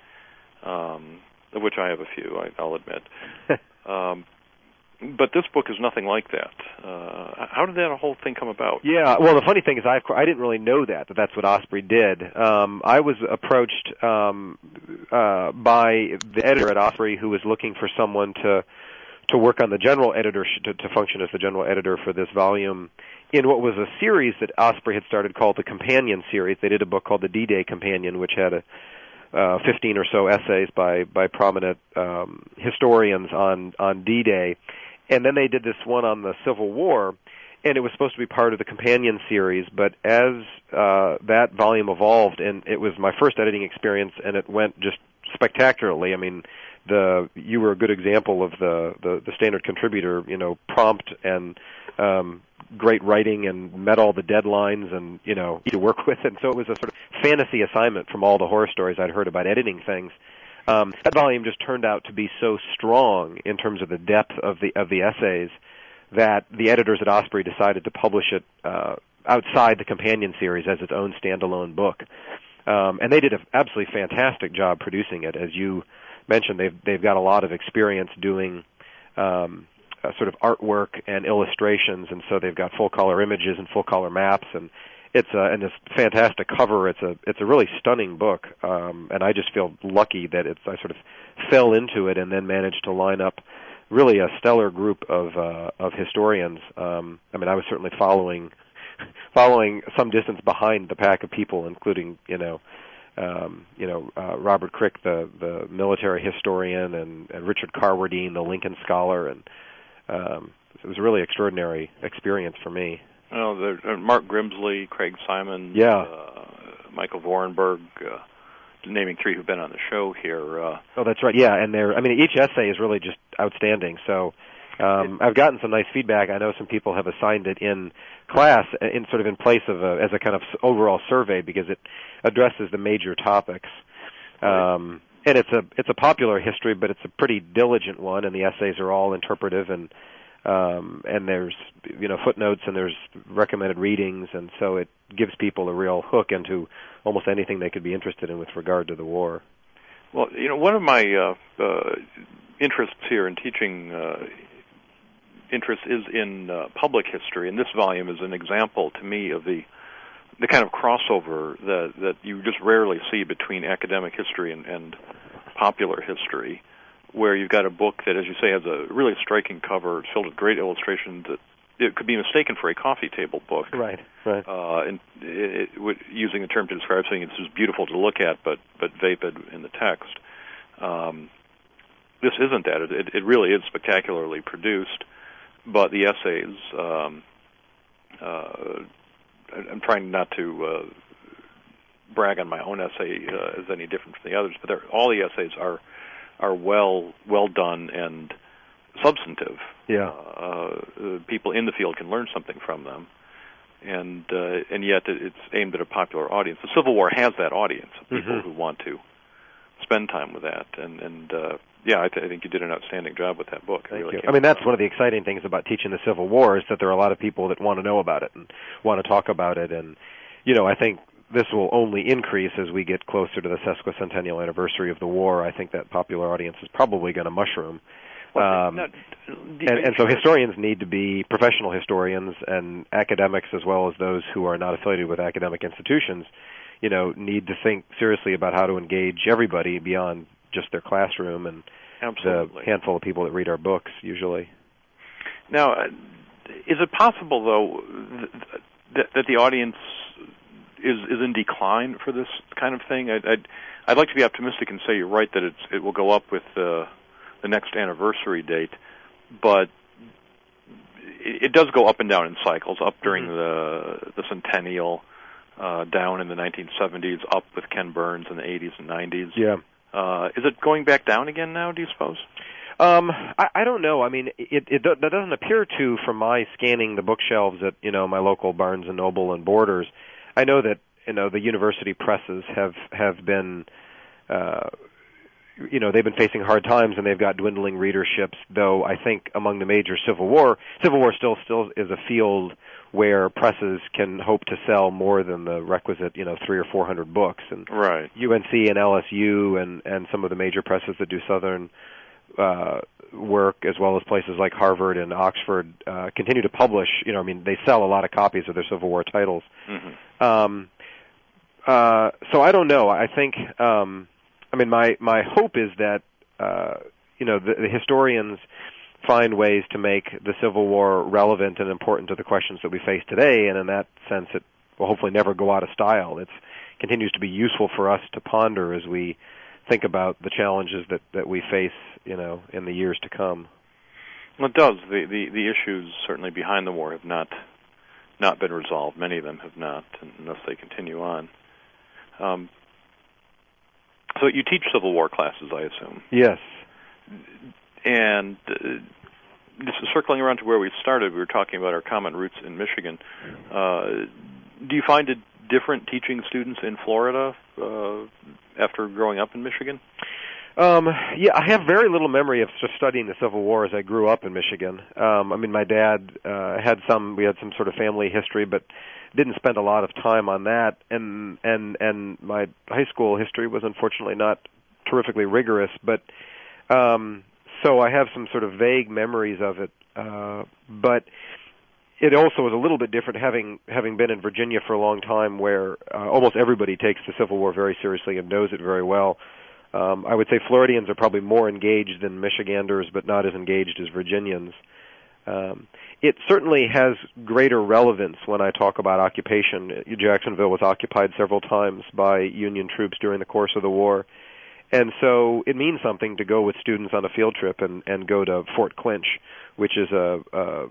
Um, of which I have a few, I, I'll admit. um, but this book is nothing like that. Uh, how did that whole thing come about? Yeah, well, the funny thing is, I I didn't really know that that that's what Osprey did. Um, I was approached um, uh, by the editor at Osprey who was looking for someone to to work on the general editor to, to function as the general editor for this volume in what was a series that Osprey had started called the Companion series. They did a book called the D-Day Companion, which had a uh, 15 or so essays by by prominent um, historians on on D-Day and then they did this one on the Civil War, and it was supposed to be part of the companion series. But as uh, that volume evolved, and it was my first editing experience, and it went just spectacularly. I mean, the you were a good example of the the, the standard contributor, you know, prompt and um, great writing and met all the deadlines and you know to work with and so it was a sort of fantasy assignment from all the horror stories I'd heard about editing things um, that volume just turned out to be so strong in terms of the depth of the of the essays that the editors at Osprey decided to publish it uh, outside the companion series as its own standalone book. Um, and they did an absolutely fantastic job producing it. As you mentioned, they've they've got a lot of experience doing um, uh, sort of artwork and illustrations, and so they've got full color images and full color maps, and it's a and this fantastic cover. It's a it's a really stunning book, um, and I just feel lucky that it's I sort of fell into it and then managed to line up really a stellar group of uh, of historians. Um, I mean, I was certainly following following some distance behind the pack of people, including you know. Um, you know uh, Robert Krick, the the military historian, and, and Richard Carwardine, the Lincoln scholar, and um, it was a really extraordinary experience for me. Oh, there, uh, Mark Grimsley, Craig Symonds, yeah, uh, Michael Vorenberg, uh, naming three who've been on the show here. Uh, oh, that's right. Yeah, and they're. I mean, each essay is really just outstanding. So. Um, I've gotten some nice feedback. I know some people have assigned it in class, uh, in sort of in place of a, as a kind of overall survey because it addresses the major topics. Um, and it's a it's a popular history, but it's a pretty diligent one, and the essays are all interpretive and um, and there's you know footnotes and there's recommended readings, and so it gives people a real hook into almost anything they could be interested in with regard to the war. Well, you know, one of my uh, uh, interests here in teaching uh, interest is in uh, public history, and this volume is an example to me of the the kind of crossover that that you just rarely see between academic history and, and popular history, where you've got a book that, as you say, has a really striking cover, it's filled with great illustrations that it could be mistaken for a coffee table book. Right, right. Uh, and it, it, using the term to describe something it's just beautiful to look at, but but vapid in the text. Um, this isn't that. It, it really is spectacularly produced, but the essays. Um, uh, I'm trying not to uh, brag on my own essay uh, as any different from the others, but all the essays are are well well done and substantive. Yeah. Uh, uh, people in the field can learn something from them, and uh, and yet it's aimed at a popular audience. The Civil War has that audience of people Mhm. who want to spend time with that, and and uh, yeah, I, th- I think you did an outstanding job with that book. Thank really you. I mean, that's one of the exciting things about teaching the Civil War is that there are a lot of people that want to know about it and want to talk about it, and you know, I think this will only increase as we get closer to the sesquicentennial anniversary of the war. I think that popular audience is probably going to mushroom. Um, and, and so historians need to be professional historians and academics as well as those who are not affiliated with academic institutions you know need to think seriously about how to engage everybody beyond just their classroom and Absolutely. the handful of people that read our books usually Now, uh, is it possible though that, that the audience is is in decline for this kind of thing? I'd, I'd I'd like to be optimistic and say you're right that it's it will go up with uh, the next anniversary date, but it, it does go up and down in cycles. Up during the the centennial, uh, down in the 1970s, up with Ken Burns in the 80s and 90s. yeah Uh, is it going back down again now? Do you suppose? Um, I, I don't know. I mean, it, it that doesn't appear to from my scanning the bookshelves at you know my local Barnes and Noble and Borders. I know that you know the university presses have have been, uh, you know, they've been facing hard times and they've got dwindling readerships. Though I think among the major Civil War, Civil War still still is a field where presses can hope to sell more than the requisite you know three or four hundred books and Right. UNC and LSU and and some of the major presses that do Southern uh, work, as well as places like Harvard and Oxford, uh, continue to publish. You know, I mean, they sell a lot of copies of their Civil War titles. hmm Um, uh, so I don't know. I think, um, I mean, my my hope is that uh, you know the, the historians find ways to make the Civil War relevant and important to the questions that we face today, and in that sense, it will hopefully never go out of style. It continues to be useful for us to ponder as we think about the challenges that that we face, you know, in the years to come. Well, it does. The, the the issues certainly behind the war have not not been resolved. Many of them have not, unless they continue on. Um, so you teach Civil War classes, I assume, Yes. and uh, this is circling around to where we started. We were talking about our common roots in Michigan. Uh, do you find it different teaching students in Florida uh, after growing up in Michigan? Um, yeah, I have very little memory of just studying the Civil War as I grew up in Michigan. Um, I mean, my dad uh, had some. We had some sort of family history, but didn't spend a lot of time on that. And and and my high school history was unfortunately not terrifically rigorous. But um, so I have some sort of vague memories of it. Uh, but it also is a little bit different having having been in Virginia for a long time, where uh, almost everybody takes the Civil War very seriously and knows it very well. Um, I would say Floridians are probably more engaged than Michiganders, but not as engaged as Virginians. Um, it certainly has greater relevance when I talk about occupation. Jacksonville was occupied several times by Union troops during the course of the war. And so it means something to go with students on a field trip and, and go to Fort Clinch, which is a, a,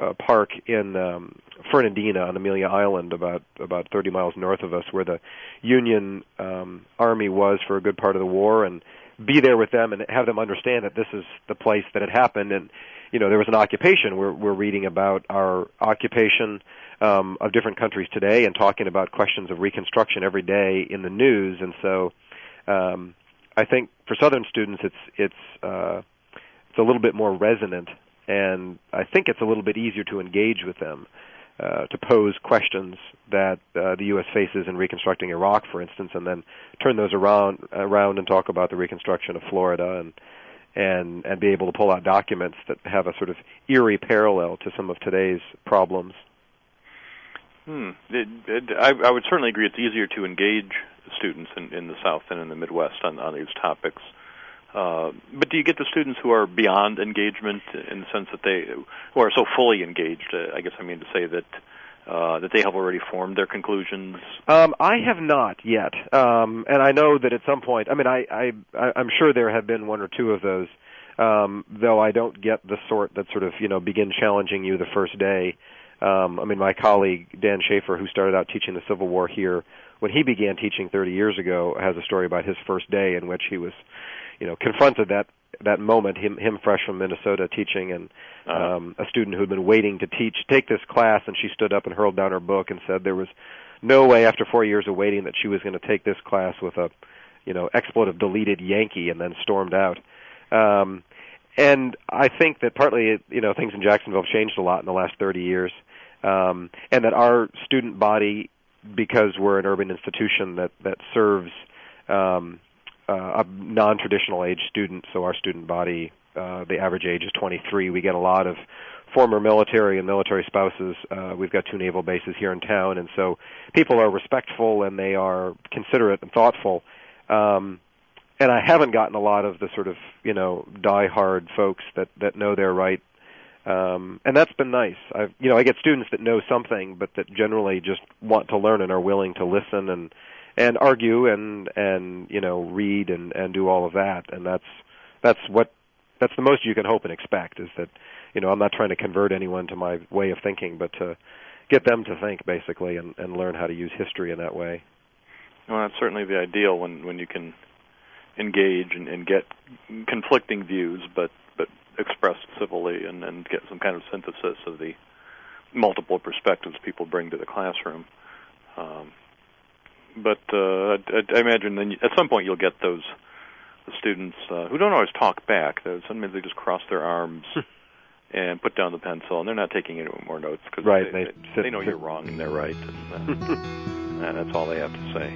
a park in um, Fernandina on Amelia Island, about about 30 miles north of us, where the Union um, Army was for a good part of the war, and be there with them and have them understand that this is the place that it happened. And you know, there was an occupation. We're we're reading about our occupation um, of different countries today and talking about questions of Reconstruction every day in the news. And so, um, I think for Southern students, it's it's uh, it's a little bit more resonant, and I think it's a little bit easier to engage with them. Uh, to pose questions that uh, the U.S. faces in reconstructing Iraq, for instance, and then turn those around around and talk about the reconstruction of Florida and and and be able to pull out documents that have a sort of eerie parallel to some of today's problems. Hmm. It, it, I, I would certainly agree. It's easier to engage students in, in the South than in the Midwest on, on these topics. Uh, but do you get the students who are beyond engagement in the sense that they, who are so fully engaged? Uh, I guess I mean to say that uh, that they have already formed their conclusions. Um, I have not yet, um, and I know that at some point. I mean, I, I I'm sure there have been one or two of those, um, though I don't get the sort that sort of you know begin challenging you the first day. Um, I mean, my colleague Dan Schafer, who started out teaching the Civil War here, when he began teaching 30 years ago, has a story about his first day in which he was, you know, confronted that that moment. Him, him fresh from Minnesota, teaching, and Uh-huh. um, a student who had been waiting to teach take this class, and she stood up and hurled down her book and said there was no way after four years of waiting that she was going to take this class with a, you know, expletive deleted Yankee, and then stormed out. Um, and I think that partly, you know, things in Jacksonville have changed a lot in the last 30 years, um, and that our student body, because we're an urban institution that that serves um, uh, a non-traditional age student, so our student body, uh, the average age is 23. We get a lot of former military and military spouses. Uh, we've got two naval bases here in town, and so people are respectful and they are considerate and thoughtful. Um, and I haven't gotten a lot of the sort of you know die-hard folks that that know their right, um, and that's been nice. I've you know I get students that know something, but that generally just want to learn and are willing to listen and and argue and and you know read and and do all of that, and that's that's what that's the most you can hope and expect is that you know I'm not trying to convert anyone to my way of thinking, but to get them to think basically and and learn how to use history in that way. Well, that's certainly the ideal when when you can engage and, and get conflicting views, but but expressed civilly and, and get some kind of synthesis of the multiple perspectives people bring to the classroom. Um, but uh, I, I imagine then at some point you'll get those students uh, who don't always talk back. Sometimes they just cross their arms and put down the pencil, and they're not taking any more notes because Right, they, they they, sit- they know sit- you're wrong and they're right, and, uh, and that's all they have to say.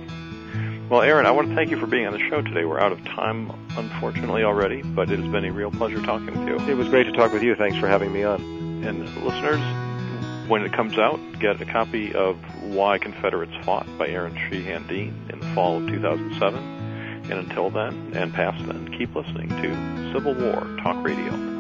Well, Aaron, I want to thank you for being on the show today. We're out of time, unfortunately, already, but it has been a real pleasure talking with you. It was great to talk with you. Thanks for having me on. And listeners, when it comes out, get a copy of Why Confederates Fought by Aaron Sheehan Dean in the fall of 2007. And until then, and past then, keep listening to Civil War Talk Radio.